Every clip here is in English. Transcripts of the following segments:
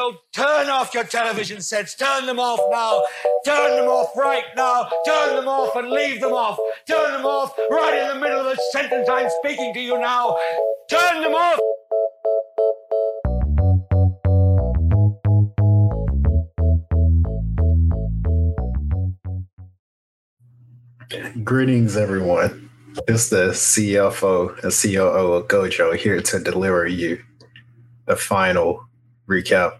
So turn off your television sets. Turn them off now. Turn them off right now. Turn them off and leave them off. Turn them off right in the middle of the sentence I'm speaking to you now. Turn them off. Greetings, everyone. It's the CFO and COO of Gojo here to deliver you the final recap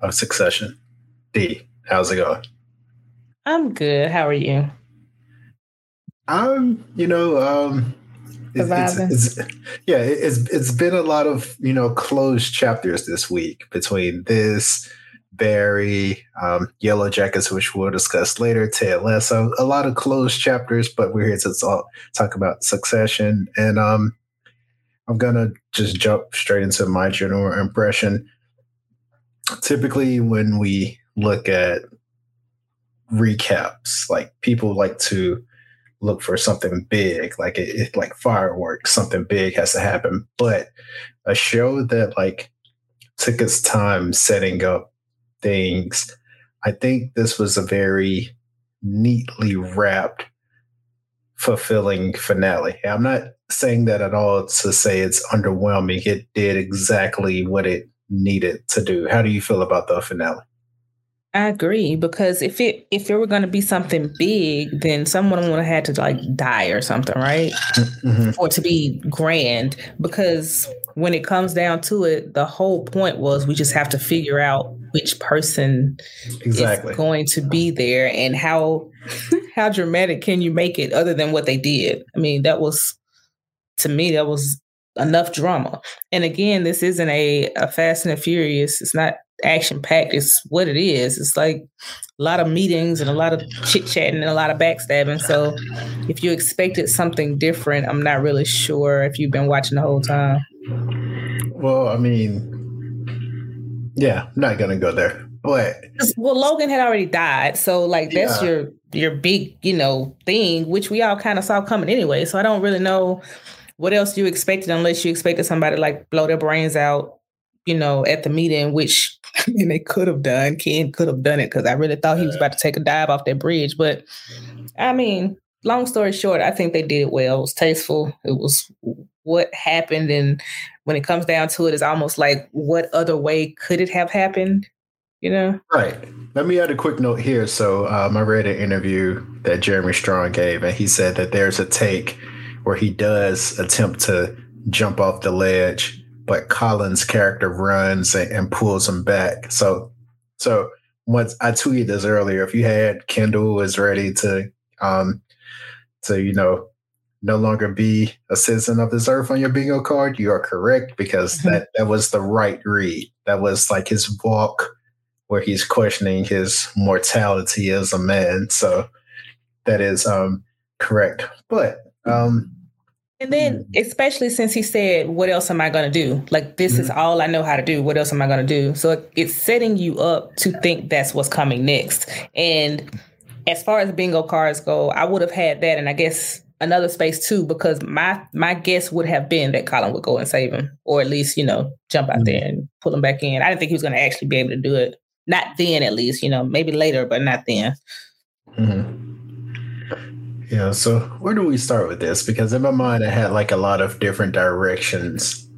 of Succession. D, how's it going? I'm good. How are you? I'm, you know, um, it's, it's, it's, yeah, it's it's been a lot of you know closed chapters this week between this Barry, um, Yellow Jackets, which we'll discuss later, Ted Lasso. A lot of closed chapters, but we're here to talk, talk about Succession. And um, I'm going to just jump straight into my general impression. Typically, when we look at recaps, like people like to look for something big, like it, it like fireworks, something big has to happen. But a show that like took its time setting up things. I think this was a very neatly wrapped, fulfilling finale. I'm not saying that at all to say it's underwhelming. It did exactly what it needed to do. How do you feel about the finale? I agree because if it if it were going to be something big, then someone would have had to like die or something, right? Mm-hmm. For to be grand. Because when it comes down to it, the whole point was we just have to figure out which person exactly. is going to be there and how how dramatic can you make it other than what they did. I mean, that was to me that was enough drama. And again, this isn't a, a Fast and Furious. It's not action packed. It's what it is. It's like a lot of meetings and a lot of chit chatting and a lot of backstabbing. So if you expected something different, I'm not really sure if you've been watching the whole time. Well, I mean, yeah, I'm not gonna go there. But well, Logan had already died, so like that's yeah. your your big you know thing, which we all kind of saw coming anyway. So I don't really know what else you expected unless you expected somebody like blow their brains out, you know, at the meeting, which I mean they could have done. Ken could have done it because I really thought he was about to take a dive off that bridge. But I mean, long story short, I think they did it well. It was tasteful. It was what happened and when it comes down to it is almost like what other way could it have happened you know right let me add a quick note here so um, i read an interview that jeremy strong gave and he said that there's a take where he does attempt to jump off the ledge but colin's character runs and, and pulls him back so so once i tweeted this earlier if you had kendall was ready to um to you know no longer be a citizen of this earth on your bingo card, you are correct because mm-hmm. that, that was the right read. That was like his walk where he's questioning his mortality as a man. So that is um, correct. But um, and then, especially since he said, What else am I going to do? Like, this mm-hmm. is all I know how to do. What else am I going to do? So it's setting you up to think that's what's coming next. And as far as bingo cards go, I would have had that. And I guess another space too because my my guess would have been that Colin would go and save him or at least you know jump out mm-hmm. there and pull him back in. I didn't think he was going to actually be able to do it. Not then, at least you know maybe later, but not then. Mm-hmm. Yeah. So where do we start with this? Because in my mind, I had like a lot of different directions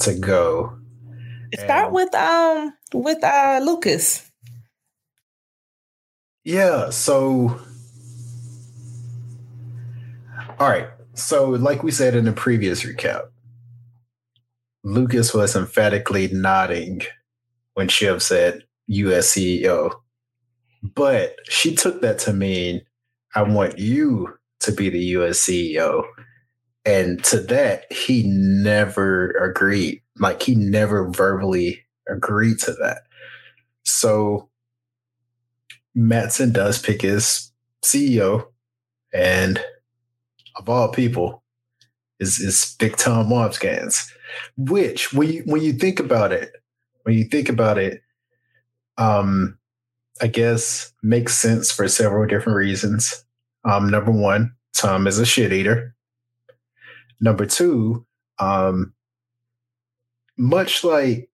to go. Start and, with um with uh Lukas. Yeah. So all right. So, like we said in the previous recap, Lukas was emphatically nodding when Shiv said US CEO. But she took that to mean, I want you to be the US CEO. And to that, he never agreed. Like, he never verbally agreed to that. So, Matsson does pick his CEO, and of all people, is is Big Tom Wambsgans. Which, when you when you think about it, when you think about it, um, I guess makes sense for several different reasons. Um, number one, Tom is a shit eater. Number two, um, much like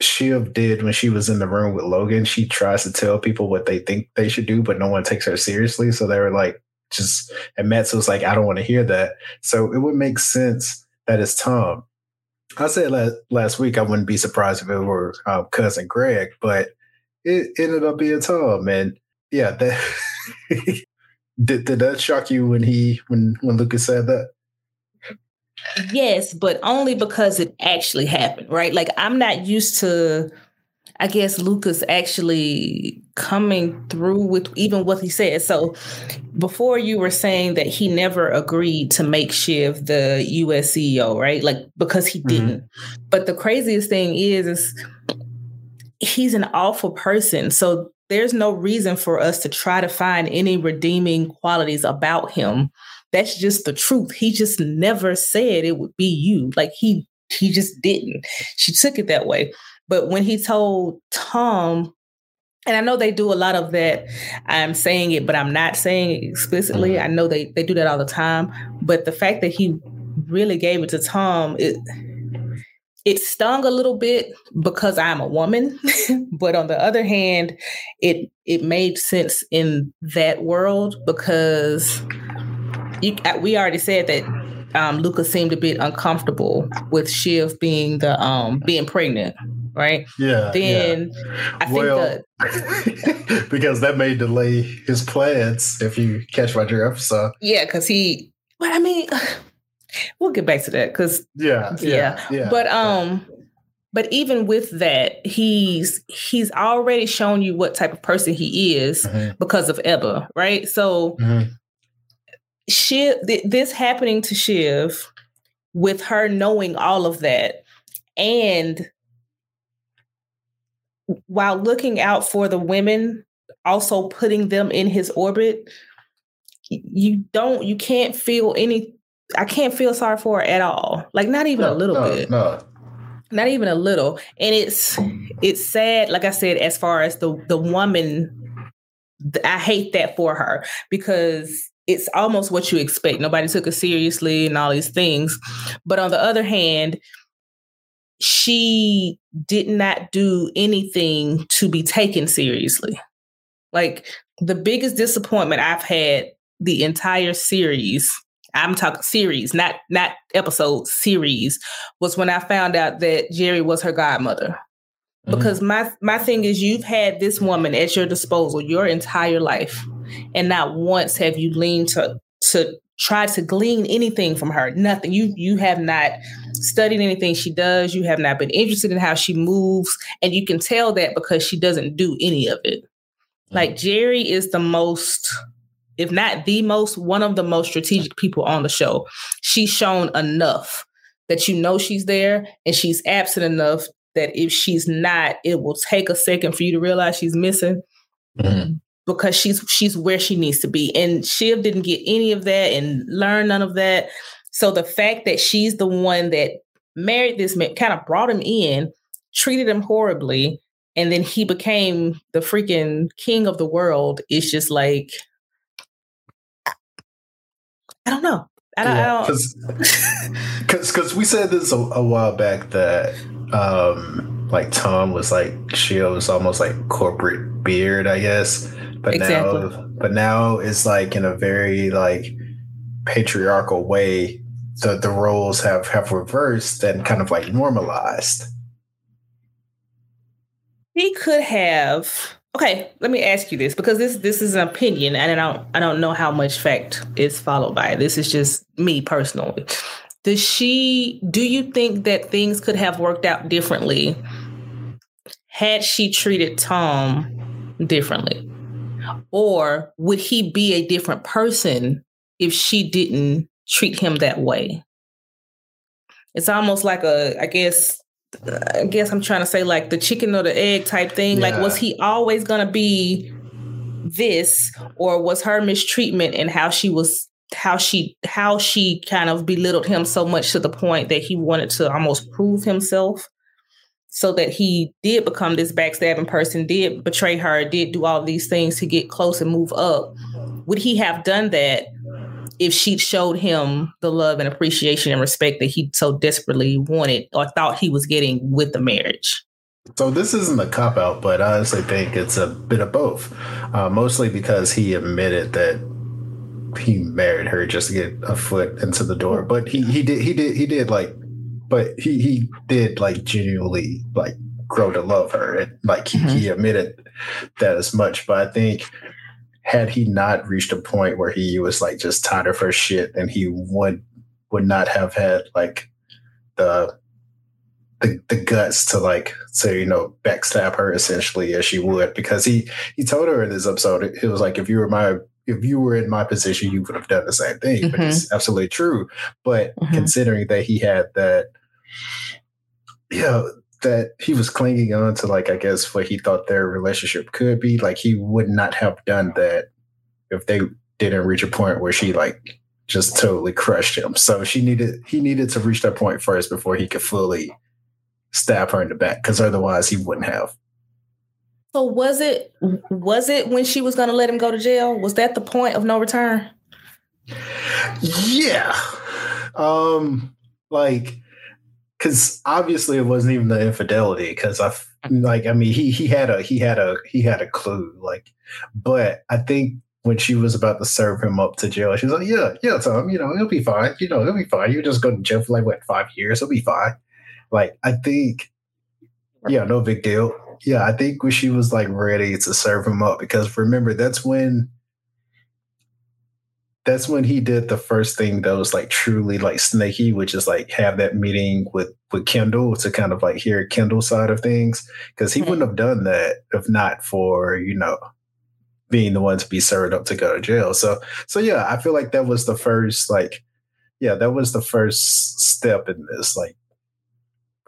Shiv did when she was in the room with Logan. She tries to tell people what they think they should do, but no one takes her seriously. So they were like, just, and Matt was like, I don't want to hear that. So it would make sense that it's Tom. I said last, last week I wouldn't be surprised if it were um, cousin Greg, but it ended up being Tom. And yeah, that did, did that shock you when he when when Lukas said that? Yes, but only because it actually happened, right? Like I'm not used to I guess Lukas actually coming through with even what he said. So before you were saying that he never agreed to make Shiv the US CEO, right? Like because he mm-hmm. didn't. But the craziest thing is is he's an awful person. So there's no reason for us to try to find any redeeming qualities about him. That's just the truth. He just never said it would be you. Like he he just didn't. She took it that way. But when he told Tom, and I know they do a lot of that, I'm saying it, but I'm not saying it explicitly. Mm-hmm. I know they, they do that all the time. But the fact that he really gave it to Tom, it it stung a little bit because I'm a woman. but on the other hand, it it made sense in that world because you, we already said that um, Lukas seemed a bit uncomfortable with Shiv being the um, being pregnant right? Yeah. Then yeah. I think well, that because that may delay his plans if you catch my drift. So yeah, because he. But I mean, we'll get back to that because yeah, yeah, yeah, But um. But even with that, he's he's already shown you what type of person he is mm-hmm. because of Ebba, right? So mm-hmm. Shiv, th- this happening to Shiv, with her knowing all of that, and while looking out for the women, also putting them in his orbit, you don't, you can't feel any, I can't feel sorry for her at all. Like not even no, a little no, bit. No. Not even a little. And it's it's sad, like I said, as far as the the woman, I hate that for her because it's almost what you expect. Nobody took it seriously and all these things. But on the other hand, she did not do anything to be taken seriously. Like the biggest disappointment I've had the entire series, I'm talking series, not not episode series, was when I found out that Gerri was her godmother. Mm-hmm. Because my my thing is you've had this woman at your disposal your entire life and not once have you leaned to to try to glean anything from her. Nothing. You you have not studied anything she does. You have not been interested in how she moves, and you can tell that because she doesn't do any of it. Like Gerri is the most if not the most, one of the most strategic people on the show. She's shown enough that you know she's there and she's absent enough that if she's not, it will take a second for you to realize she's missing. Mm-hmm because she's she's where she needs to be. And Shiv didn't get any of that and learn none of that. So the fact that she's the one that married this man, kind of brought him in, treated him horribly, and then he became the freaking king of the world is just like I don't know. I don't. Yeah, because because we said this a, a, while back that um like Tom was like Shiv's almost like corporate beard, I guess. But exactly. now, but now it's like in a very like patriarchal way. The the roles have have reversed and kind of like normalized. He could have. Okay, let me ask you this because this this is an opinion, and I don't I don't know how much fact is followed by. This is just me personally. Does she? Do you think that things could have worked out differently had she treated Tom differently? Or would he be a different person if she didn't treat him that way? It's almost like a, I guess, I guess I'm trying to say like the chicken or the egg type thing. Yeah. Like, was he always going to be this, or was her mistreatment and how she was how she how she kind of belittled him so much to the point that he wanted to almost prove himself so that he did become this backstabbing person, did betray her, did do all these things to get close and move up. Would he have done that if she showed him the love and appreciation and respect that he so desperately wanted or thought he was getting with the marriage? So this isn't a cop out, but I honestly think it's a bit of both. Uh, mostly because he admitted that he married her just to get a foot into the door. But he he did he did he did like, but he he did like genuinely like grow to love her, and like he, mm-hmm. he admitted that as much. But I think had he not reached a point where he was like just tired of her shit, and he would would not have had like the the, the guts to like to you know backstab her essentially as she would because he he told her in this episode it, it was like if you were my if you were in my position you would have done the same thing mm-hmm. but it's mm-hmm. absolutely true but mm-hmm. considering that he had that you know that he was clinging on to like i guess what he thought their relationship could be like he would not have done that if they didn't reach a point where she like just totally crushed him so she needed he needed to reach that point first before he could fully stab her in the back because otherwise he wouldn't have. So was it was it when she was going to let him go to jail? Was that the point of no return? Yeah. Um like cuz obviously it wasn't even the infidelity cuz I like I mean he he had a he had a he had a clue like but I think when she was about to serve him up to jail, she was like, "Yeah, yeah, Tom, you know, he'll be fine. You know, he'll be fine. You just go to jail for like what five years. He'll be fine." Like I think, yeah, no big deal. Yeah, I think when she was like ready to serve him up, because remember that's when that's when he did the first thing that was like truly like snaky, which is like have that meeting with with Kendall to kind of like hear Kendall's side of things. Because he mm-hmm. wouldn't have done that if not for, you know, being the one to be served up to go to jail. So so yeah, I feel like that was the first like yeah, that was the first step in this. Like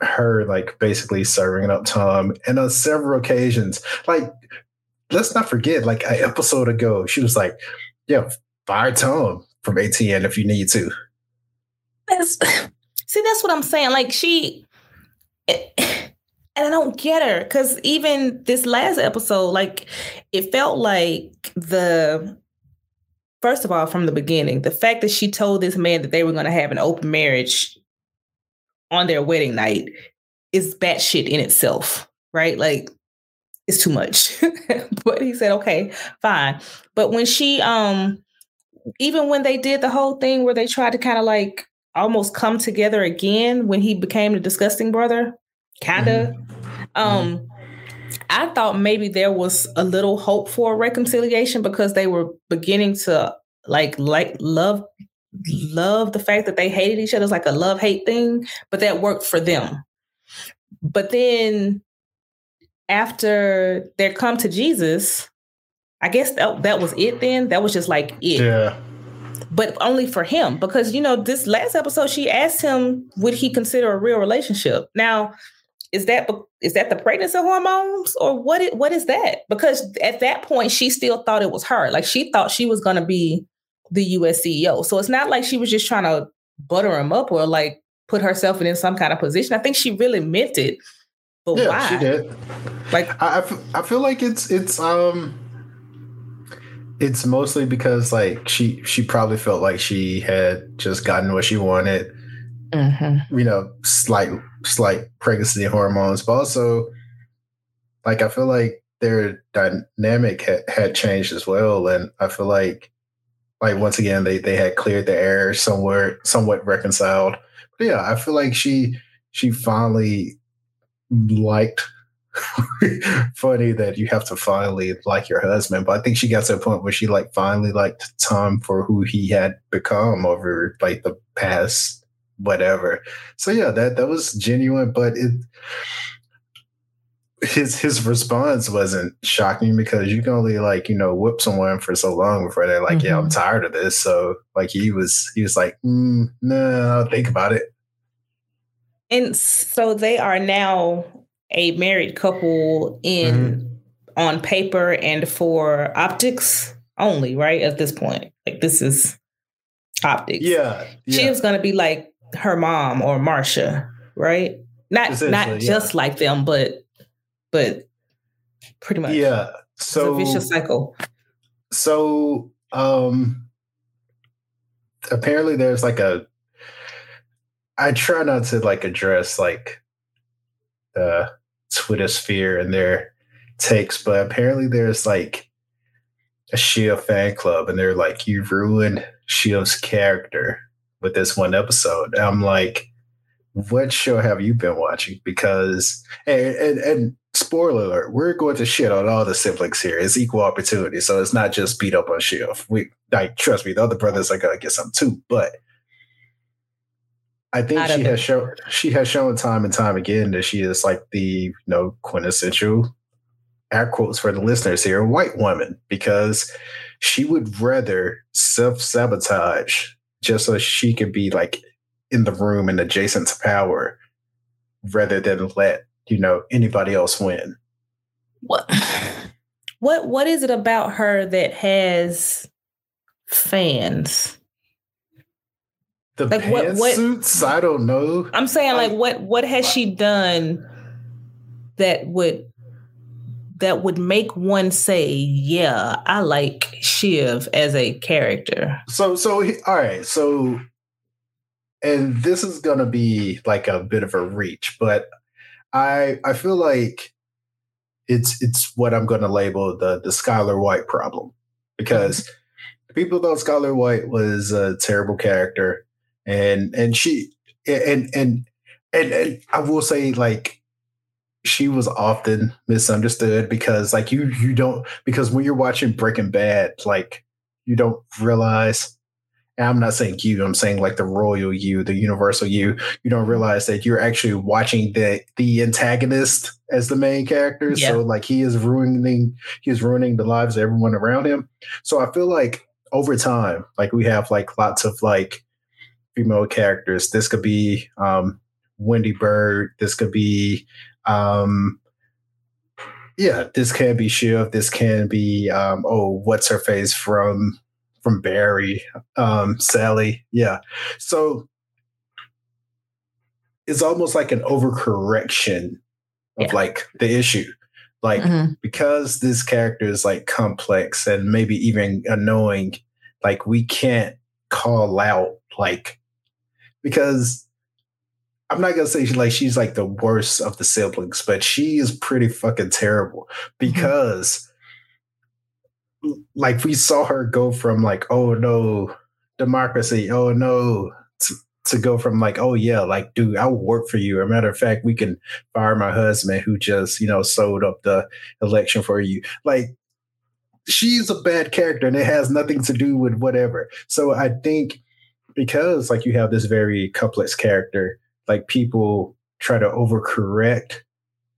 her like basically serving up Tom and on several occasions. Like, let's not forget, like an episode ago, she was like, Yeah, fire Tom from ATN if you need to. That's see, that's what I'm saying. Like she and I don't get her because even this last episode, like it felt like the first of all, from the beginning, the fact that she told this man that they were going to have an open marriage on their wedding night is batshit in itself, right? Like it's too much. but he said, okay, fine. But when she um even when they did the whole thing where they tried to kind of like almost come together again when he became the disgusting brother, kinda. Mm-hmm. Um mm-hmm. I thought maybe there was a little hope for reconciliation because they were beginning to like like love love the fact that they hated each other. It's like a love hate thing, but that worked for them. But then after they come to Jesus, I guess that, that was it then. That was just like it. Yeah. But only for him because you know this last episode she asked him would he consider a real relationship. Now, is that is that the pregnancy hormones or what it, what is that? Because at that point she still thought it was her. Like she thought she was going to be the US CEO. So it's not like she was just trying to butter him up or like put herself in some kind of position. I think she really meant it. But yeah, why? She did. Like I, I feel like it's it's um it's mostly because like she she probably felt like she had just gotten what she wanted. Mm-hmm. You know, slight slight pregnancy hormones, but also like I feel like their dynamic had, had changed as well, and I feel like like once again they they had cleared the air somewhere somewhat reconciled but yeah i feel like she she finally liked funny that you have to finally like your husband but i think she got to a point where she like finally liked tom for who he had become over like the past whatever so yeah that that was genuine but it his his response wasn't shocking because you can only like you know whip someone for so long before they're like mm-hmm. yeah i'm mm-hmm. tired of this so like he was he was like mm, no I'll think about it and so they are now a married couple in mm-hmm. on paper and for optics only right at this point like this is optics yeah, yeah. she was going to be like her mom or marcia right not not yeah. just like them but but pretty much. Yeah. So it's a vicious cycle. So um apparently there's like a I try not to like address like uh Twitter sphere and their takes, but apparently there's like a Shiv fan club, and they're like, "You ruined Shiv's character with this one episode." And I'm like, "What show have you been watching?" Because and, and, and spoiler alert, we're going to shit on all the siblings here. It's equal opportunity, so it's not just beat up on Shiv. We like trust me, the other brothers are gonna get some too, but. I think she has shown she has shown time and time again that she is like the you know quintessential air quotes for the listeners here, white woman, because she would rather self sabotage just so she could be like in the room and adjacent to power rather than let, you know, anybody else win. What what what is it about her that has fans? The like what? I don't know. I'm saying like what what has she done that would that would make one say, "Yeah, I like Shiv as a character." So, so all right, so, and this is gonna be like a bit of a reach, but I I feel like it's it's what I'm gonna label the the Skyler White problem because mm-hmm. people thought Skyler White was a terrible character, and and she and and and, and I will say like she was often misunderstood because like you you don't because when you're watching Breaking Bad, like you don't realize I'm not saying you, I'm saying like the royal you, the universal you, you don't realize that you're actually watching the the antagonist as the main character. Yeah. So like he is ruining he is ruining the lives of everyone around him. So I feel like over time, like we have like lots of like female characters. This could be um Wendy Byrde, this could be um, yeah, this can be Shiv. This can be um, oh, what's her face from from Barry, um, Sally. Yeah, so it's almost like an overcorrection of yeah. like the issue. Like mm-hmm. because this character is like complex and maybe even annoying, like we can't call out like because I'm not gonna say she like she's like the worst of the siblings, but she is pretty fucking terrible mm-hmm. because mm-hmm. like we saw her go from like oh no democracy oh no to, to go from like oh yeah like dude I'll work for you. As a matter of fact, we can fire my husband who just you know sold up the election for you. Like she's a bad character and it has nothing to do with whatever. So I think because like you have this very complex character like people try to overcorrect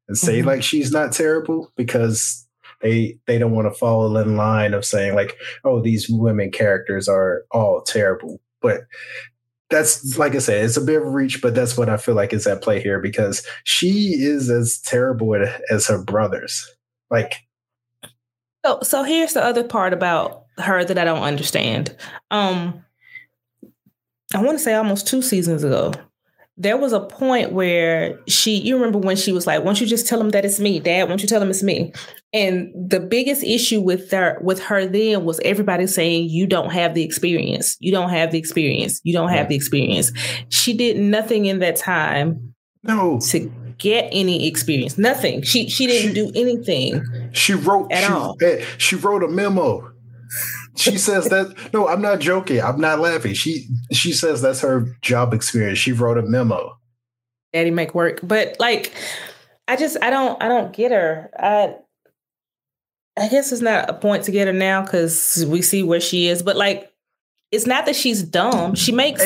and say mm-hmm. like she's not terrible because they they don't want to fall in line of saying like oh these women characters are all terrible. But that's like i said it's a bit of a reach but that's what i feel like is at play here because she is as terrible as her brothers. Like so so here's the other part about her that i don't understand. Um i want to say almost two seasons ago there was a point where she, you remember when she was like, "Won't you just tell him that it's me, Dad? Won't you tell him it's me?" And the biggest issue with her, with her then, was everybody saying, "You don't have the experience. You don't have the experience. You don't have the experience." She did nothing in that time. No. To get any experience, nothing. She she didn't she, do anything. She wrote at she, all. She wrote a memo she says that no, I'm not joking. I'm not laughing. She she says that's her job experience. She wrote a memo. Daddy make work. But like I just I don't I don't get her. I I guess it's not a point to get her now because we see where she is. But like it's not that she's dumb. She makes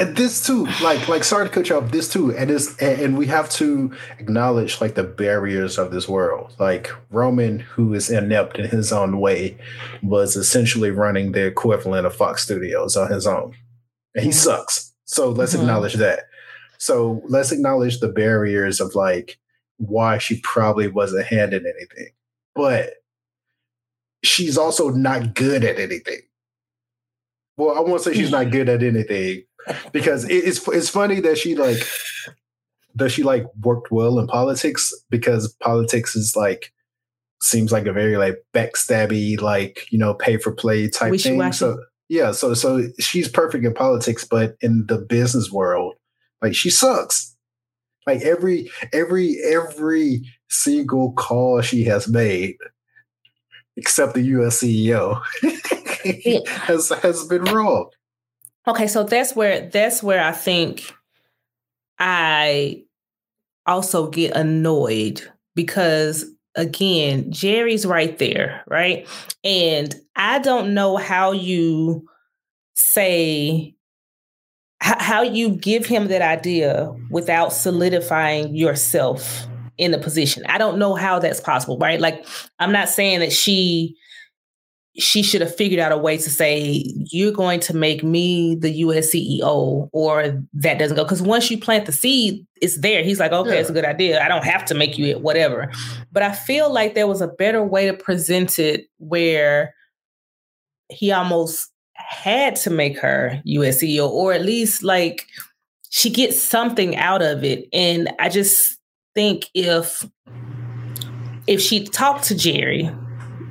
and this too, like like sorry to cut you off. This too, and this and we have to acknowledge like the barriers of this world. Like Roman, who is inept in his own way, was essentially running the equivalent of Fox Studios on his own, and he sucks. So let's mm-hmm. acknowledge that. So let's acknowledge the barriers of like why she probably wasn't handed anything, but she's also not good at anything. Well, I won't say she's not good at anything, because it's it's funny that she like does she like worked well in politics because politics is like seems like a very like backstabby like you know pay for play type thing. So yeah, so so she's perfect in politics, but in the business world, like she sucks. Like every every every single call she has made, except the U.S. CEO, has has been wrong. Okay, so that's where that's where I think I also get annoyed because again, Gerri's right there, right? And I don't know how you say how you give him that idea without solidifying yourself in the position. I don't know how that's possible, right? Like I'm not saying that she she should have figured out a way to say you're going to make me the US CEO or that doesn't go. Because once you plant the seed it's there. He's like okay yeah. it's a good idea. I don't have to make you it whatever. But I feel like there was a better way to present it where he almost had to make her US CEO or at least like she gets something out of it. And I just think if if she talked to Gerri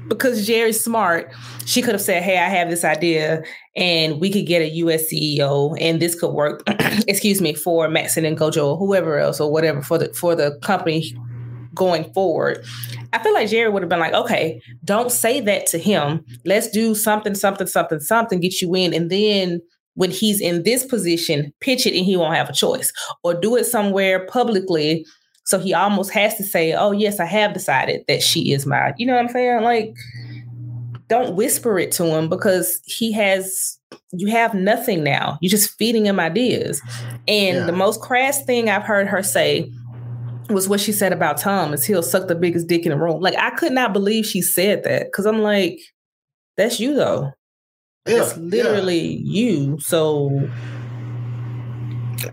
because Gerri's smart, she could have said, Hey, I have this idea and we could get a US CEO and this could work, excuse me, for Matsson and Gojo or whoever else or whatever for the for the company going forward. I feel like Gerri would have been like, okay, don't say that to him. Let's do something, something, something, something, get you in. And then when he's in this position, pitch it and he won't have a choice. Or do it somewhere publicly so he almost has to say, "Oh yes, I have decided that she is my." You know what I'm saying? Like, don't whisper it to him because he has. You have nothing now. You're just feeding him ideas. And yeah. the most crass thing I've heard her say was what she said about Tom is he'll suck the biggest dick in the room. Like I could not believe she said that because I'm like, that's you though. Yeah, that's literally yeah. you. So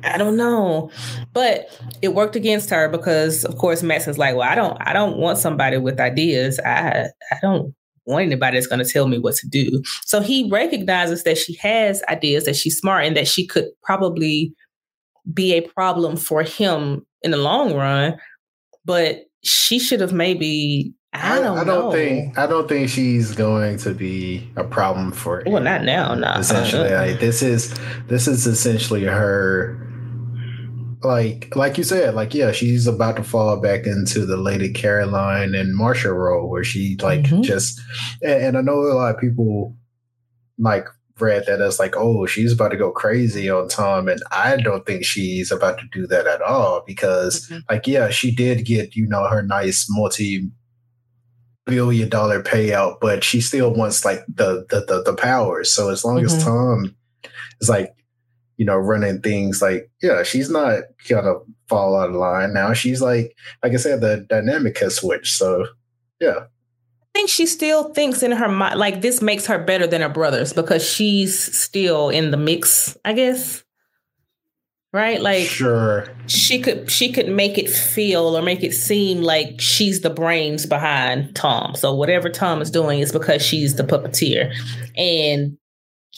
I don't know. But it worked against her because of course Matsson's like, well, I don't I don't want somebody with ideas. I I don't want anybody that's to tell me what to do. So he recognizes that she has ideas, that she's smart, and that she could probably be a problem for him in the long run. But she should have maybe I don't, I, don't think I don't think she's going to be a problem for. Well, not now. Not essentially. Like, this is this is essentially her. Like like you said, like yeah, she's about to fall back into the Lady Caroline and Marcia role, where she like mm-hmm. just. And, and I know a lot of people like read that as like, oh, she's about to go crazy on Tom. And I don't think she's about to do that at all because, mm-hmm. like, yeah, she did get, you know, her nice multi billion dollar payout, but she still wants like the the the, the powers. So as long mm-hmm. as Tom is like, you know, running things like, yeah, she's not gonna fall out of line now. She's like, like I said, the dynamic has switched. So yeah. I think she still thinks in her mind like this makes her better than her brothers because she's still in the mix, I guess right? Like sure. she could she could make it feel or make it seem like she's the brains behind tom. So whatever tom is doing is because she's the puppeteer. And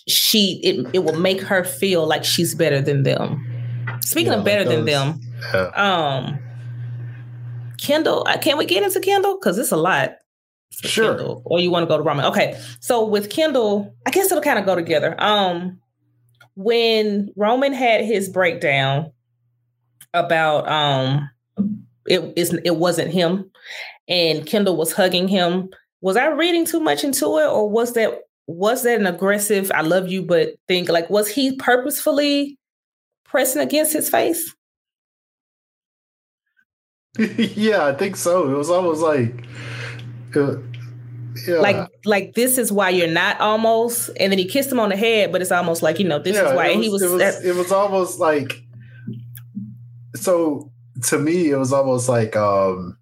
she it, it will make her feel like she's better than them. Speaking yeah, of better than them yeah. um kendall uh, can we get into kendall? Because it's a lot sure. Kendall, or you want to go to Roman okay. So with kendall i guess it'll kind of go together. Um when Roman had his breakdown about um it it wasn't him and Kendall was hugging him, was I reading too much into it or was that was that an aggressive I love you but think like was he purposefully pressing against his face? yeah, I think so. It was almost like yeah. Like like this is why you're not almost, and then he kissed him on the head, but it's almost like you know this yeah, is why was, he was. It was, it was almost like so to me. It was almost like um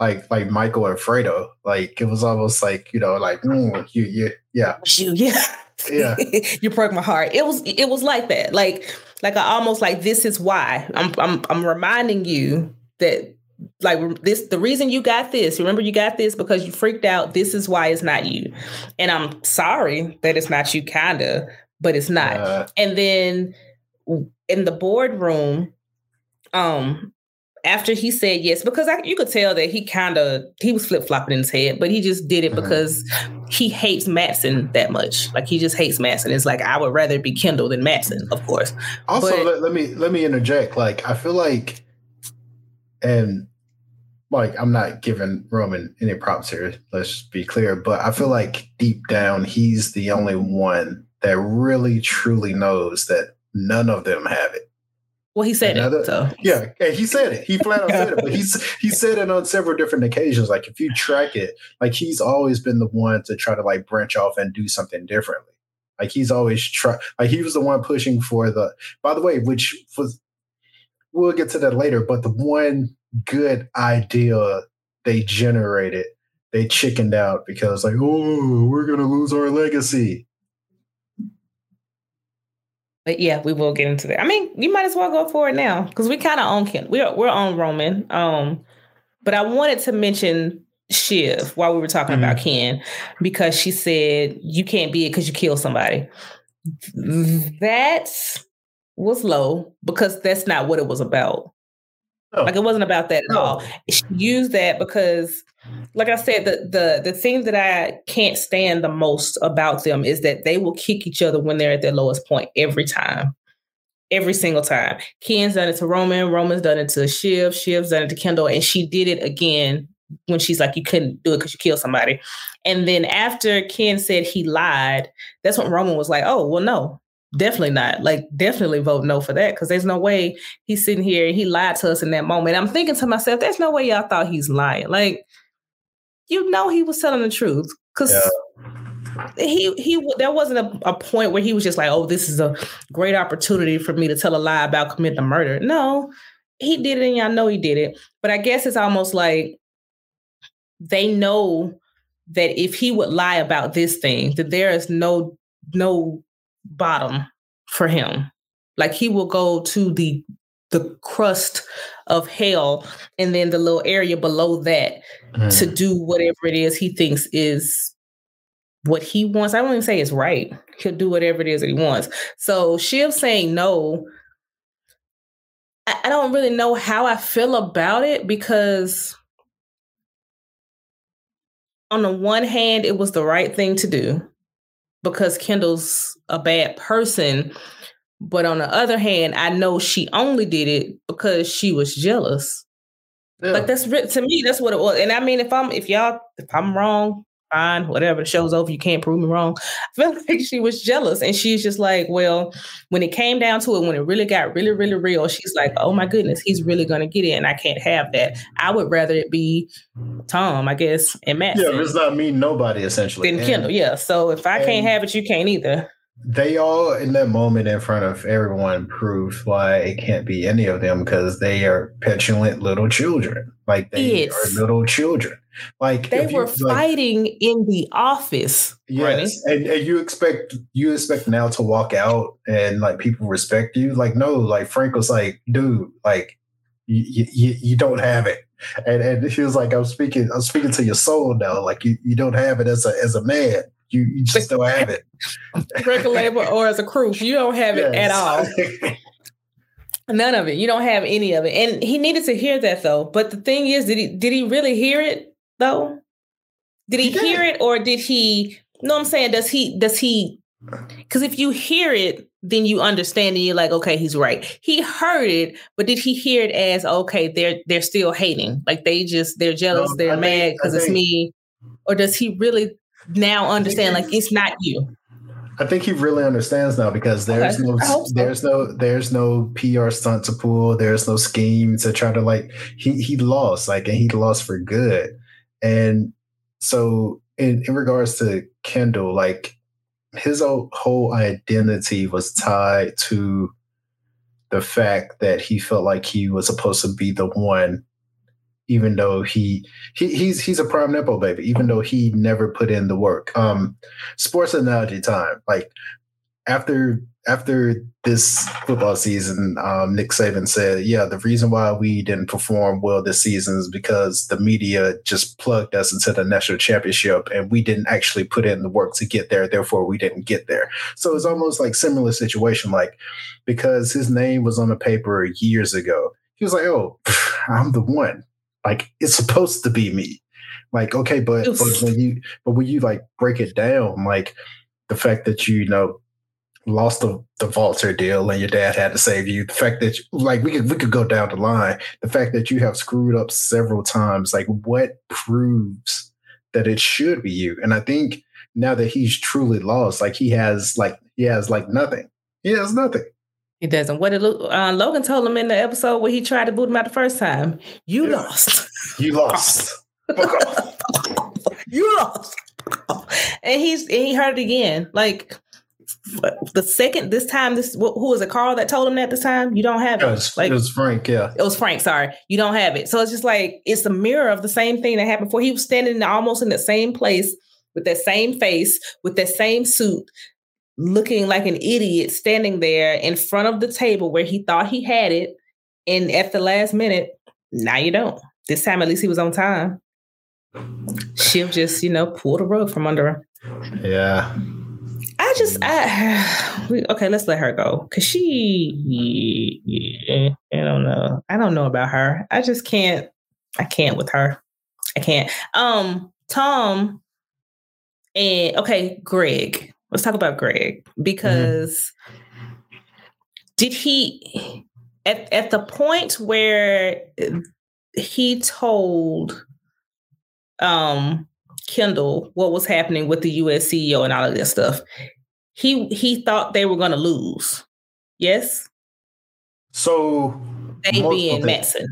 like like Michael and Fredo. Like it was almost like you know like mm, you you yeah you yeah yeah you broke my heart. It was it was like that. Like like I almost like this is why I'm I'm I'm reminding you that like this the reason you got this remember you got this because you freaked out this is why it's not you. And i'm sorry that it's not you kinda but it's not. Uh, and then in the boardroom um after he said yes because I, you could tell that he kind of he was flip-flopping in his head but he just did it uh-huh. because he hates Matsson that much. Like he just hates Matsson it's like i would rather be kendall than matson of course. Also but, let, let me let me interject. Like i feel like and like I'm not giving Roman any props here. Let's be clear, but I feel like deep down he's the only one that really truly knows that none of them have it. Well, he said Another, it. So. Yeah, and he said it. He flat out said it. But he's he said it on several different occasions. Like if you track it, like he's always been the one to try to like branch off and do something differently. Like he's always try. Like he was the one pushing for the. By the way, which was we'll get to that later. But the one good idea they generated, they chickened out because like, oh, we're gonna lose our legacy. But yeah, we will get into that. I mean, you might as well go for it now because we kind of own Ken. We're we're on Roman. Um, but I wanted to mention Shiv while we were talking mm-hmm. about Ken because she said you can't be it because you kill somebody. That was low because that's not what it was about. Oh. Like it wasn't about that at oh. all. She used that because, like I said, the the the thing that I can't stand the most about them is that they will kick each other when they're at their lowest point every time. Every single time. Ken's done it to Roman, Roman's done it to Shiv, Shiv's done it to Kendall, and she did it again when she's like, you couldn't do it because you killed somebody. And then after Ken said he lied, that's when Roman was like, oh, well, no, definitely not. Like, definitely vote no for that because there's no way he's sitting here and he lied to us in that moment. I'm thinking to myself, there's no way y'all thought he's lying. Like, you know, he was telling the truth because. Yeah. He he there wasn't a, a point where he was just like, oh, this is a great opportunity for me to tell a lie about committing a murder. No, he did it and y'all know he did it. But I guess it's almost like they know that if he would lie about this thing, that there is no no bottom for him. Like he will go to the the crust of hell and then the little area below that mm. to do whatever it is he thinks is what he wants. I won't even say it's right. He'll do whatever it is that he wants. So Shiv saying no, I, I don't really know how I feel about it because on the one hand, it was the right thing to do because Kendall's a bad person. But on the other hand, I know she only did it because she was jealous. Yeah. Like that's to me, that's what it was. And I mean, if I'm if y'all if I'm wrong, fine, whatever. The show's over. You can't prove me wrong. I feel like she was jealous, and she's just like, well, when it came down to it, when it really got really, really real, she's like, oh my goodness, he's really gonna get it, and I can't have that. I would rather it be Tom, I guess, and Matt. Yeah, it's not me, nobody essentially. Then Kendall, yeah. So if I can't have it, you can't either they all in that moment in front of everyone proved why it can't be any of them because they are petulant little children like they are little children like they were you, fighting like, in the office yes and, and, you expect you expect now to walk out and like people respect you like no like frank was like dude like you, you, you don't have it and and he was like i'm speaking i'm speaking to your soul now like you, you don't have it as a as a man you, you just don't have it. Record label or as a crew, you don't have it yes. at all. None of it. You don't have any of it. And he needed to hear that though. But the thing is, did he did he really hear it though? Did he, he hear it or did he no I'm saying does he does he because if you hear it, then you understand and you're like, okay, he's right. He heard it, but did he hear it as okay, they're they're still hating? Like they just they're jealous, no, they're I mad because it's me. Or does he really now understand like it's not you. I think he really understands now because there's okay. no so. there's no there's no PR stunt to pull. There's no scheme to try to like he he lost like and he lost for good. And so in, in regards to Kendall, like his whole identity was tied to the fact that he felt like he was supposed to be the one even though he, he he's he's a prime nepo baby, even though he never put in the work. Um, sports analogy time. Like after after this football season, um, Nick Saban said, "Yeah, the reason why we didn't perform well this season is because the media just plugged us into the national championship, and we didn't actually put in the work to get there. Therefore, we didn't get there. So it's almost like similar situation, like because his name was on the paper years ago, he was like, "Oh, I'm the one." like it's supposed to be me. Like, okay, but, but when you but when you like break it down, like the fact that you, you know lost the, the Vaulter deal and your dad had to save you. The fact that you, like we could we could go down the line. The fact that you have screwed up several times, like what proves that it should be you? And I think now that he's truly lost, like he has like he has like nothing. He has nothing. He doesn't. What did uh, Logan told him in the episode where he tried to boot him out the first time? You yeah. lost. You lost. you lost. And he's and he heard it again. Like the second this time, this who was it? Carl that told him that this time. You don't have it. It was, like, it was Frank. Yeah, it was Frank. Sorry, you don't have it. So it's just like it's a mirror of the same thing that happened before. He was standing almost in the same place with that same face, with that same suit, looking like an idiot, standing there in front of the table where he thought he had it, and at the last minute, now you don't. This time, at least he was on time. Shiv just, you know, pulled a rug from under her. Yeah. I just, I okay. Let's let her go because she, yeah, I don't know. I don't know about her. I just can't. I can't with her. I can't. Um, Tom and okay, Greg. Let's talk about Greg because mm-hmm. did he at at the point where he told um Kendall what was happening with the US CEO and all of this stuff, he he thought they were going to lose. Yes. So they being Matsson.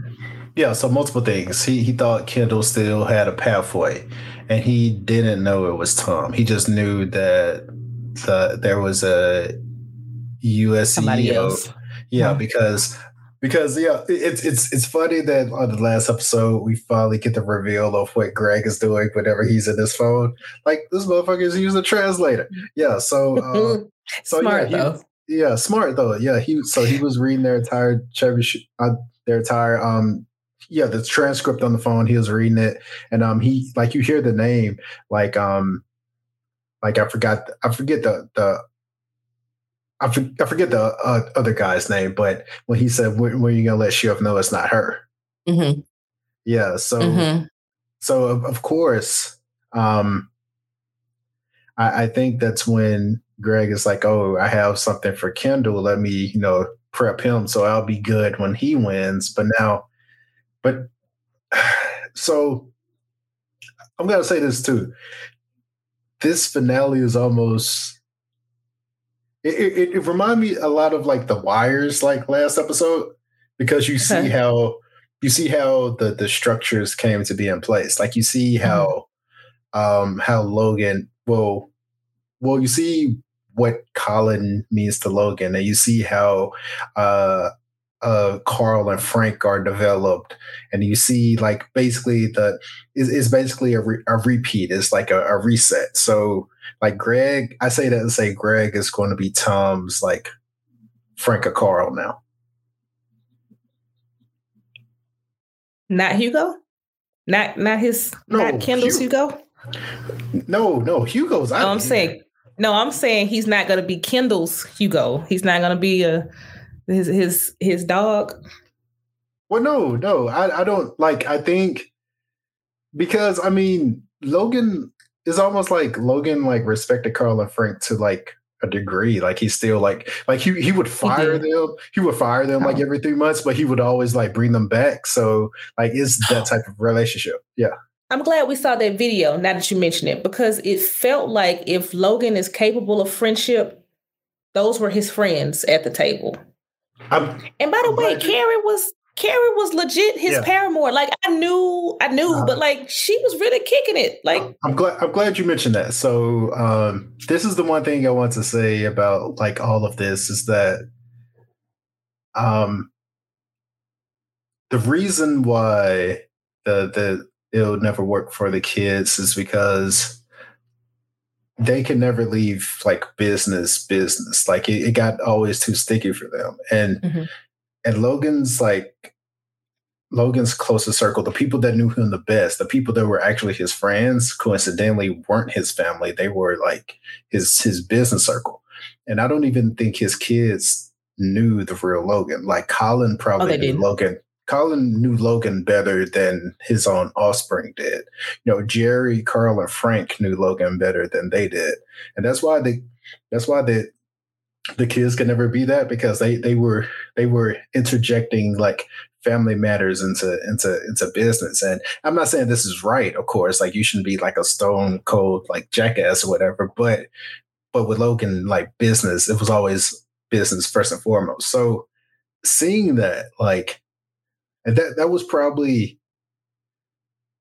Yeah, so multiple things. He he thought Kendall still had a pathway, and he didn't know it was Tom. He just knew that the there was a US CEO. Yeah, hmm. because because yeah, it's it's it's funny that on the last episode we finally get the reveal of what Greg is doing whenever he's in his phone. Like this motherfucker is using a translator. Yeah, so uh, so smart yeah, though. He, yeah, smart though. Yeah, he so he was reading their entire Chevy uh, their entire um yeah the transcript on the phone. He was reading it, and um he like you hear the name like um like I forgot I forget the the I, for, I forget the uh, other guy's name, but when he said, "When, when are you gonna let Shiv know it's not her?" Mm-hmm. Yeah. So, mm-hmm. so of, of course, um, I, I think that's when Greg is like, "Oh, I have something for Kendall. Let me, you know, prep him so I'll be good when he wins." But now, but so I'm gonna say this too. This finale is almost it, it, it reminded me a lot of like the wires like last episode because you see how you see how the the structures came to be in place like you see mm-hmm. how um how logan well well you see what colin means to logan and you see how uh uh, Carl and Frank are developed, and you see like basically the is is basically a, re, a repeat. It's like a, a, reset. So like Greg, I say that to say Greg is going to be Tom's like Frank or Carl now. Not Hugo. Not not his. No, not Kendall's Hugo. No, no, Hugo's. No, oh, I'm saying. No, I'm saying he's not going to be Kendall's Hugo. He's not going to be a his his his dog? Well, no, no, I I don't like. I think because I mean Logan is almost like Logan like respected Carl and Frank to like a degree. Like he's still like like he he would fire he them. He would fire them like oh. every three months, but he would always like bring them back. So like it's that type of relationship. Yeah. I'm glad we saw that video now that you mention it because it felt like if Logan is capable of friendship, those were his friends at the table. I'm, and by the way, Karen was Kerry was legit his yeah. paramour. Like I knew, I knew, uh, but like she was really kicking it. Like I'm glad I'm glad you mentioned that. So um, this is the one thing I want to say about like all of this is that um the reason why the the it'll never work for the kids is because they can never leave like business business like it, it got always too sticky for them and mm-hmm. And logan's like logan's closest circle the people that knew him the best the people that were actually his friends coincidentally weren't his family. They were like his his business circle. And i don't even think his kids knew the real logan. Like colin probably oh, knew logan. Colin knew Logan better than his own offspring did. You know, Gerri, Carl, and Frank knew Logan better than they did, and that's why they, that's why they, the kids could never be that because they they were they were interjecting like family matters into into into business. And i'm not saying this is right of course like you shouldn't be like a stone cold like jackass or whatever but but with logan like business it was always business first and foremost. So seeing that like and that that was probably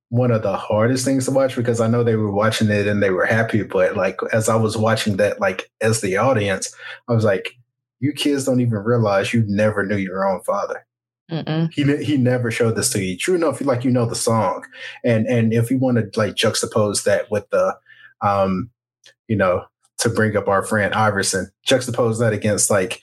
one of the hardest things to watch because I know they were watching it and they were happy, but like as I was watching that, like as the audience, I was like, "You kids don't even realize you never knew your own father." Mm-mm. He he never showed this to you. True enough, like you know the song, and and if you want to like juxtapose that with the, um, you know, to bring up our friend Iverson, juxtapose that against like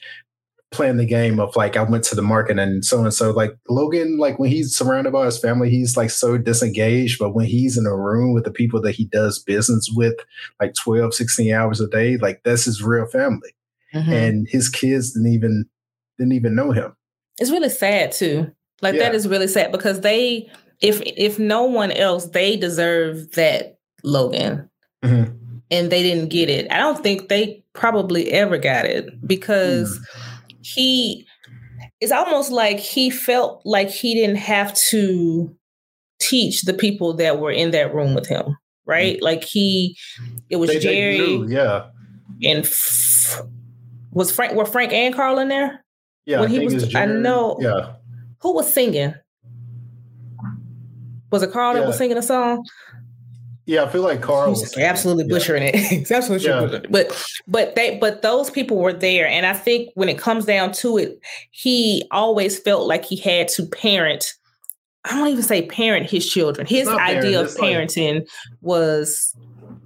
playing the game of like I went to the market and so and so. Like Logan, like when he's surrounded by his family, he's like so disengaged. But when he's in a room with the people that he does business with, like 12, 16 hours a day, like that's his real family. Mm-hmm. And his kids didn't even didn't even know him. It's really sad too. Like yeah. that is really sad because they if if no one else, they deserve that Logan. Mm-hmm. And they didn't get it. I don't think they probably ever got it because mm he it's almost like he felt like he didn't have to teach the people that were in that room with him, right? Mm-hmm. Like he, it was they, Gerri, they knew, yeah, and f- was Frank. Were Frank and Carl in there? Yeah, when I he was. I know. Yeah, who was singing? Was it Carl yeah. that was singing a song? Yeah, I feel like Carl was absolutely butchering it. absolutely yeah. But but they but those people were there. And I think when it comes down to it, he always felt like he had to parent. I don't even say parent his children. His idea parent, of parenting like, was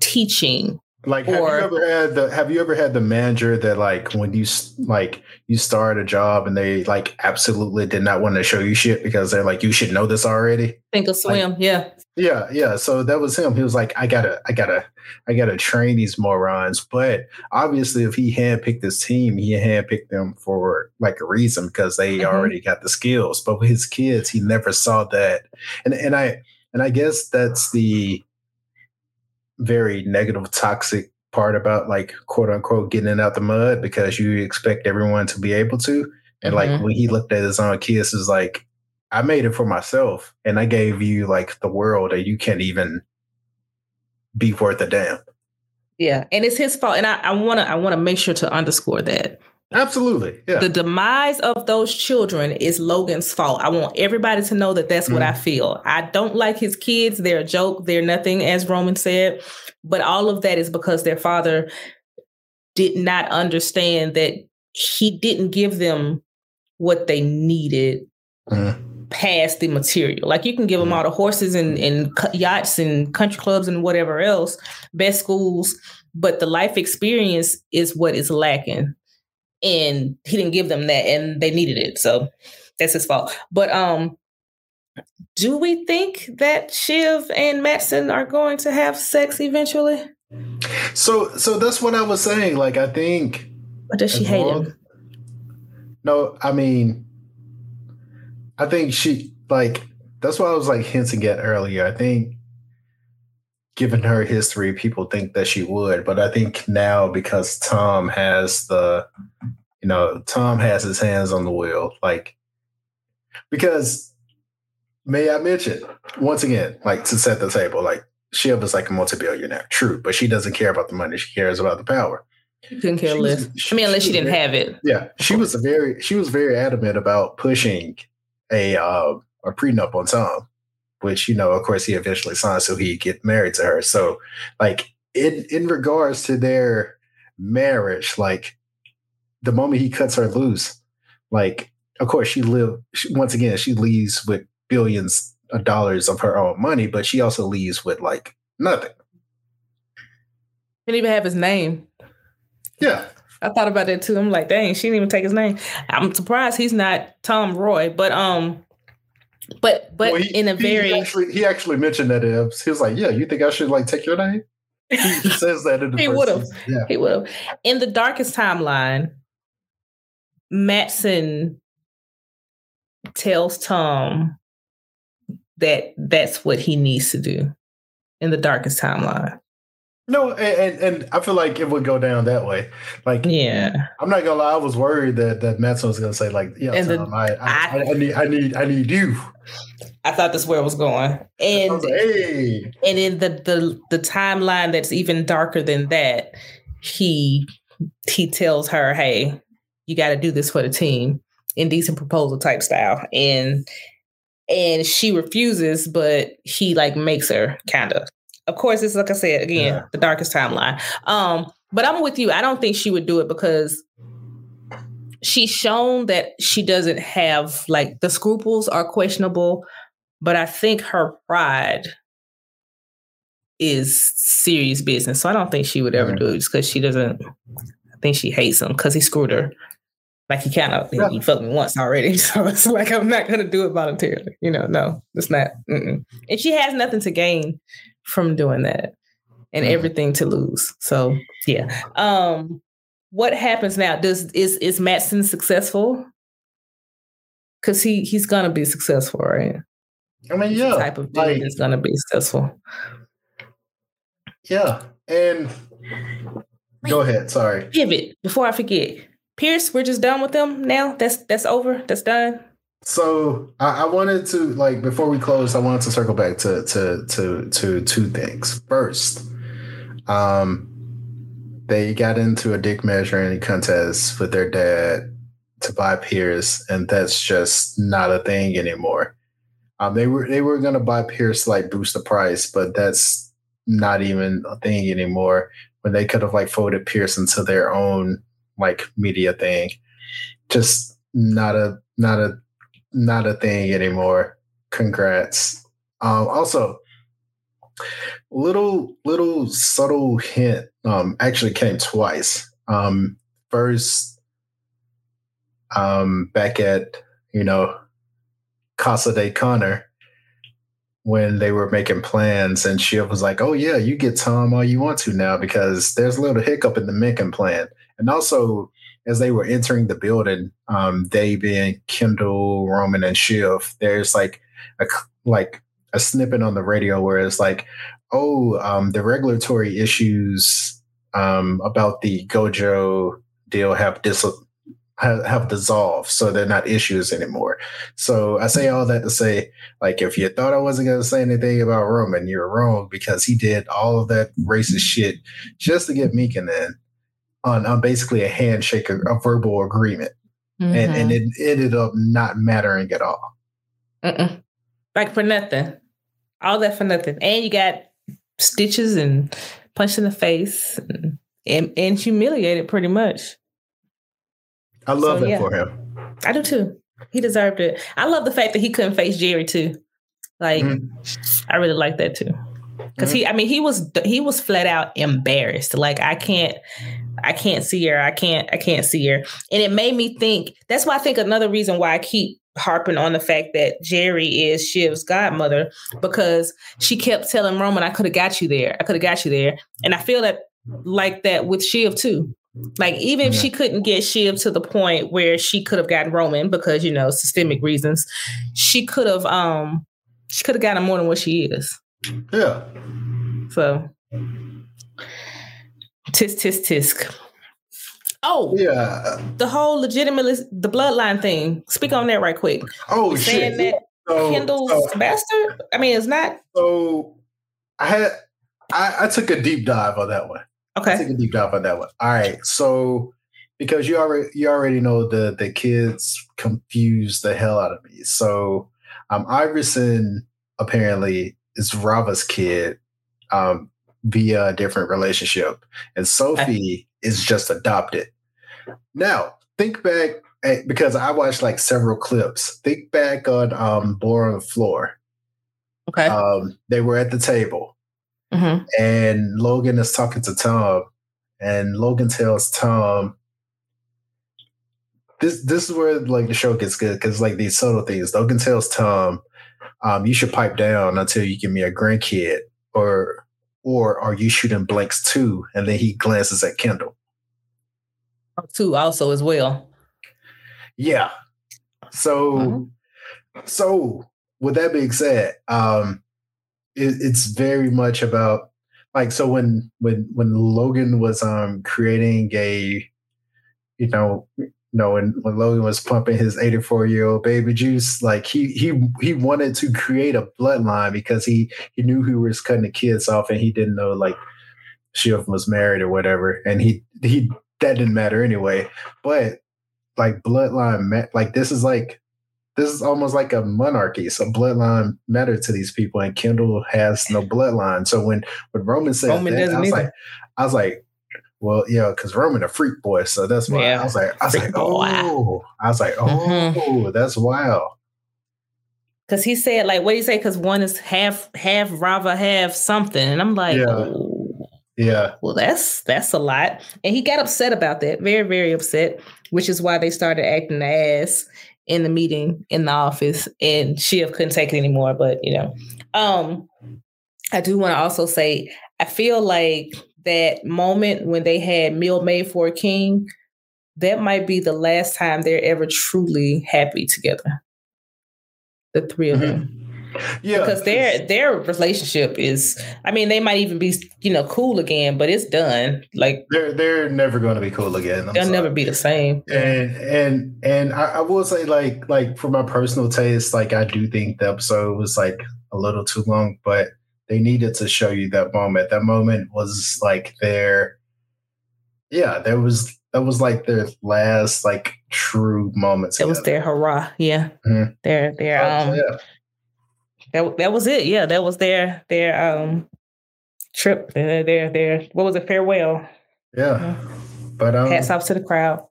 teaching like, have or, you ever had the have you ever had the manager that like when you like you start a job and they like absolutely did not want to show you shit because they're like you should know this already. Think of swim, like, yeah. Yeah, yeah. So that was him. He was like, I gotta, I gotta, I gotta train these morons. But obviously, if he handpicked this team, he handpicked them for like a reason because they mm-hmm. already got the skills. But with his kids, he never saw that. And and I and I guess that's the very negative, toxic part about like quote unquote getting it out the mud because you expect everyone to be able to. And mm-hmm. like when he looked at his own kids, is like, I made it for myself and I gave you like the world and you can't even be worth a damn. Yeah. And it's his fault. And I, I wanna I wanna make sure to underscore that. Absolutely. Yeah. The demise of those children is Logan's fault. I want everybody to know that that's mm-hmm. what I mm-hmm. feel. I don't like his kids. They're a joke. They're nothing, as Roman said. But all of that is because their father did not understand that he didn't give them what they needed mm-hmm. past the material. Like you can give them mm-hmm. all the horses and, and yachts and country clubs and whatever else, best schools, but the life experience is what is lacking and he didn't give them that and they needed it so that's his fault. But um do we think that shiv and Matsson are going to have sex eventually? So so that's what i was saying like i think or does she hate long, him no i mean i think she like that's what i was like hinting at earlier. I think given her history, people think that she would. But I think now because Tom has the, you know, Tom has his hands on the wheel, like, because may I mention once again, like to set the table, like Shiv is like a multi-billionaire, true, but she doesn't care about the money. She cares about the power. Couldn't care less. I mean, unless she, she didn't very, have it. Yeah, she was very she was very adamant about pushing a uh, a prenup on Tom which you know, of course, he eventually signed so he get married to her. So, like in in regards to their marriage, like the moment he cuts her loose, like of course she live once again she leaves with billions of dollars of her own money, but she also leaves with like nothing. Didn't even have his name. Yeah. I thought about that too. I'm like, dang, she didn't even take his name. I'm surprised he's not Tom Roy, but um, but but well, he, in a very he actually, he actually mentioned that he was like, "Yeah, you think I should like take your name?" He says that in the he would have. Yeah. He would have. In the darkest timeline, Matsson tells Tom that that's what he needs to do in the darkest timeline. No, and, and I feel like it would go down that way. Like, yeah, I'm not gonna lie. I was worried that that Matsson was gonna say like, yeah, the, I, I, I, I, need, I need, I need you. I thought that's where it was going, and was like, hey. and in the the the timeline that's even darker than that, he he tells her, "Hey, you got to do this for the team." Indecent proposal type style, and and she refuses, but he like makes her kind of of course, it's like I said again, yeah. the darkest timeline. Um, but I'm with you. I don't think she would do it because she's shown that she doesn't have like the scruples are questionable, but I think her pride is serious business. So I don't think she would ever do it just because she doesn't. I think she hates him because he screwed her. Like he kind of yeah. he fucked me once already, so it's like I'm not gonna do it voluntarily. You know, no, it's not. Mm-mm. And she has nothing to gain from doing that and mm-hmm. everything to lose. So yeah. Um what happens now? Does is is Matsson successful? Cause he he's gonna be successful, right? I mean, yeah. type of dude like, is gonna be successful. Yeah. And go ahead. Sorry. Pivot before I forget. Pierce, we're just done with them now. That's that's over. That's done. So I, I, wanted to like before we close, I wanted to circle back to to to to two things. First, um, they got into a dick measuring contest with their dad to buy Pierce, and that's just not a thing anymore. Um, they were they were gonna buy Pierce like boost the price, but that's not even a thing anymore. When they could have like folded Pierce into their own like media thing, just not a not a not a thing anymore. Congrats. Um, also, little little subtle hint um, actually came twice. Um, first, um, back at you know Casa de Connor when they were making plans, and Shiv was like, "Oh yeah, you get Tom all you want to now because there's a little hiccup in the Mencken plan." And also, as they were entering the building, um, they being Kendall, Roman, and Shiv, there's like a like a snippet on the radio where it's like, oh, um, the regulatory issues um, about the Gojo deal have dis- have, have dissolved, so they're not issues anymore. So I say all that to say, like, if you thought I wasn't going to say anything about Roman, you're wrong because he did all of that racist shit just to get Mencken in on, on basically a handshake, a, a verbal agreement. Mm-hmm. And, and mm-hmm. it ended up not mattering at all. Mm-mm. Like for nothing. All that for nothing. And you got stitches and punched in the face and, and, and humiliated pretty much. I love so, that yeah. for him. I do too. He deserved it. I love the fact that he couldn't face Gerri too. Like, mm-hmm. I really like that too. Because mm-hmm. he, I mean, he was he was flat out embarrassed. Like, I can't, I can't see her. I can't, I can't see her. And it made me think, that's why I think another reason why I keep harping on the fact that Gerri is Shiv's godmother, because she kept telling Roman, I could have got you there. I could have got you there. And I feel that like that with Shiv too. Like even if she couldn't get Shiv to the point where she could have gotten Roman because, you know, systemic reasons, she could have um she could have gotten more than what she is. Yeah. So Tisk tisk tisk. Oh yeah, the whole legitimate the bloodline thing. Speak on that right quick. Oh You're shit! Saying that so, Kendall's so, bastard. I mean, it's not. So I had I, I took a deep dive on that one. Okay, I took a deep dive on that one. All right, so because you already you already know the the kids confuse the hell out of me. So um, Iverson apparently is Rava's kid. Um, via a different relationship, and Sophie is just adopted. Now, think back at, because I watched like several clips. Think back on um, Boar on the Floor. Okay. Um, they were at the table, mm-hmm. and Logan is talking to Tom, and Logan tells Tom, "This this is where like the show gets good because like these subtle things." Logan tells Tom, um, "You should pipe down until you give me a grandkid." Or or are you shooting blanks too? And then he glances at Kendall. Too also as well. Yeah. So, mm-hmm. so with that being said, um, it, it's very much about like so when when when Logan was um creating a you know you know when, when Logan was pumping his 84 year old baby juice like he he he wanted to create a bloodline because he he knew he was cutting the kids off and he didn't know like she was married or whatever. And he he that didn't matter anyway. But like bloodline like this is like this is almost like a monarchy. So bloodline matter to these people, and Kendall has no bloodline. So when when Roman said Roman that, I was either. like, I was like, well, yeah, because Roman a freak boy, so that's why yeah. I was like, I was freak like, boy. oh, I was like, mm-hmm. oh, mm-hmm. that's wild. Because he said, like, what do you say? Because one is half half Rava, half something, and I'm like, yeah. Oh. Yeah. Well, that's that's a lot. And he got upset about that. Very, very upset, which is why they started acting the ass in the meeting in the office and Shiv couldn't take it anymore. But you know, um, I do want to also say I feel like that moment when they had meal made for a king, that might be the last time they're ever truly happy together. The three of mm-hmm. them. Yeah, because their their relationship is. I mean, they might even be you know cool again, but it's done. Like they're they're never going to be cool again. I'm they'll sorry. never be the same. And and and I, I will say like like for my personal taste, like I do think the episode was like a little too long, but they needed to show you that moment. That moment was like their yeah, there was that was like their last like true moments. It was their hurrah, yeah. Mm-hmm. Their their oh, um yeah that that was it. Yeah, that was their their um trip. Their their, their what was it? Farewell. Yeah, yeah. but um, hats off to the crowd.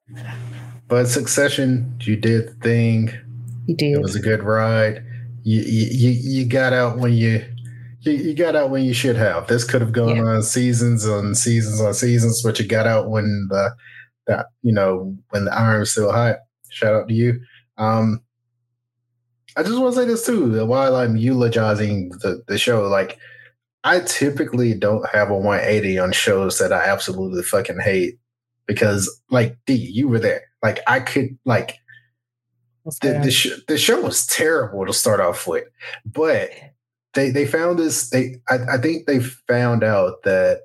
But Succession, you did the thing. You did. It was a good ride. You you you got out when you. You, you got out when you should have. This could have gone yeah. on seasons on seasons on seasons, but you got out when the that you know when the iron was still hot. Shout out to you. Um, I just want to say this too. While I'm eulogizing the, the show, like I typically don't have a 180 on shows that I absolutely fucking hate because, like, D, you were there. Like, I could like the the, sh- the show was terrible to start off with, but they they found this. They I, I think they found out that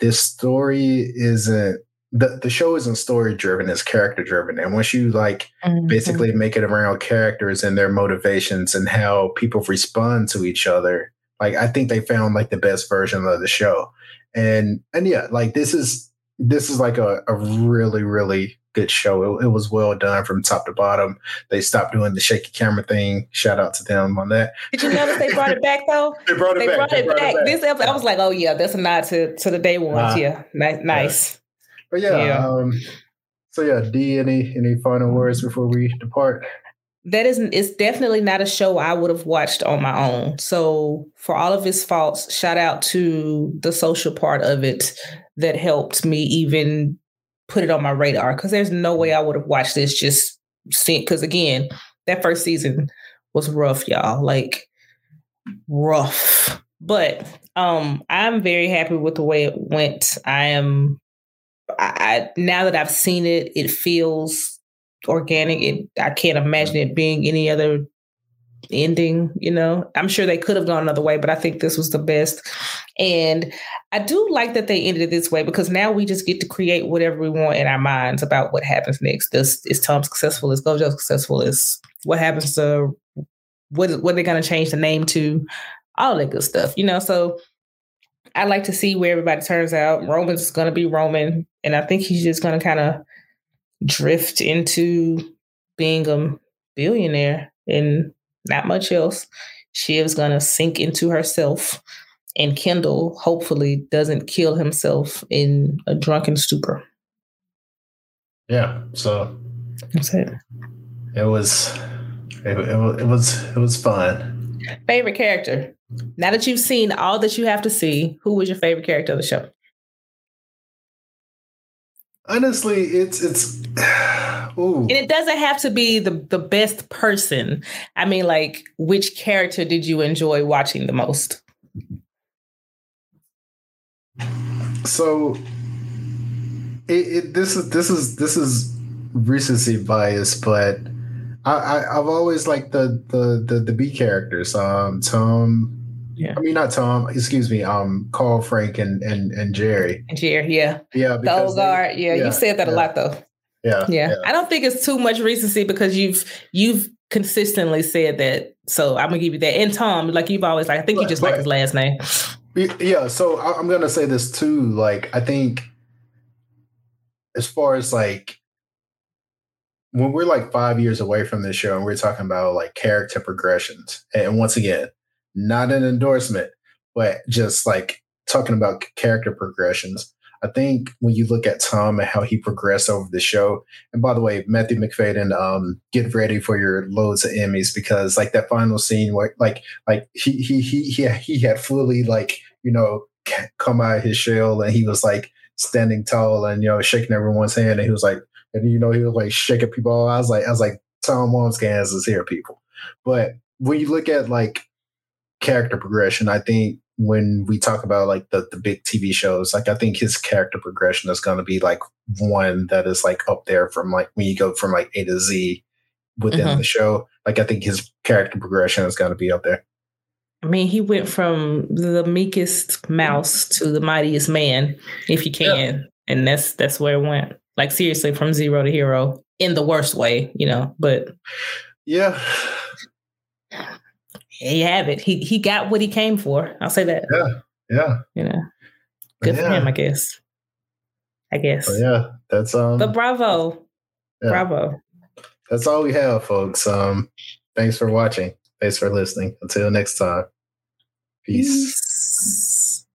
this story isn't the, the show isn't story driven it's character driven. And once you like mm-hmm. basically make it around characters and their motivations and how people respond to each other like i think they found like the best version of the show. And and yeah like this is this is like a, a really really good show. It, it was well done from top to bottom. They stopped doing the shaky camera thing. Shout out to them on that. Did you notice they brought it back though? They brought it they back. brought, it, brought back. it back. this episode i was like oh yeah that's a nod to to the day ones. Yeah. nice but yeah, yeah. Um, so yeah, D, any any final words before we depart? That isn't. It's definitely not a show I would have watched on my own. So for all of its faults, shout out to the social part of it that helped me even put it on my radar. Because there's no way I would have watched this just seeing. Because again, that first season was rough, y'all. Like rough. But um, I'm very happy with the way it went. I am I, now that I've seen it, it feels organic. It, I can't imagine it being any other ending. You know, I'm sure they could have gone another way, but I think this was the best. And I do like that they ended it this way because now we just get to create whatever we want in our minds about what happens next. This is Tom successful? Is Gojo successful? Is what happens to what? What are they going to change the name to? All that good stuff, you know. So I like to see where everybody turns out. Roman's going to be Roman, and I think he's just going to kind of drift into being a billionaire and not much else. Shiv's going to sink into herself, and Kendall hopefully doesn't kill himself in a drunken stupor. Yeah, so that's it. It was, it, it, it was, it was fun. Favorite character? Now that you've seen all that you have to see, who was your favorite character of the show? Honestly, it's it's ooh. And it doesn't have to be the the best person. I mean, like, which character did you enjoy watching the most? So, it, it this is this is this is recency bias, but I, I have always liked the the the the B characters. Um, Tom Yeah. I mean, not Tom. Excuse me. Um, Carl, Frank, and and and Gerri. And Gerri, yeah. Yeah. The old guard. Yeah, yeah, you said that yeah. a lot though. Yeah, yeah. Yeah. I don't think it's too much recency because you've you've consistently said that. So I'm gonna give you that. And Tom, like you've always like, I think but, you just but, like his last name. Yeah. So I'm gonna say this too. Like, I think as far as like when we're like five years away from this show and we're talking about like character progressions, and once again, not an endorsement, but just like talking about character progressions. I think when you look at Tom and how he progressed over the show, and by the way, Matthew Macfadyen, um, get ready for your loads of Emmys because like that final scene where like like he he he he he had fully like you know come out of his shell and he was like standing tall and you know shaking everyone's hand and he was like and you know he was like shaking people. I was like I was like Tom Wambsgans is here, people. But when you look at like character progression, I think when we talk about like the, the big TV shows, like I think his character progression is going to be like one that is like up there from like when you go from like A to Z within mm-hmm. the show. Like I think his character progression is going to be up there. I mean, he went from the meekest mouse to the mightiest man, if you can, yeah. and that's that's where it went. Like seriously, from zero to hero in the worst way, you know. But yeah, there you have it. He he got what he came for. I'll say that. Yeah, yeah. You know, good yeah. for him, I guess. I guess. But yeah, that's um. But bravo, yeah. bravo. That's all we have, folks. Um, thanks for watching. Thanks for listening. Until next time. Peace. Peace.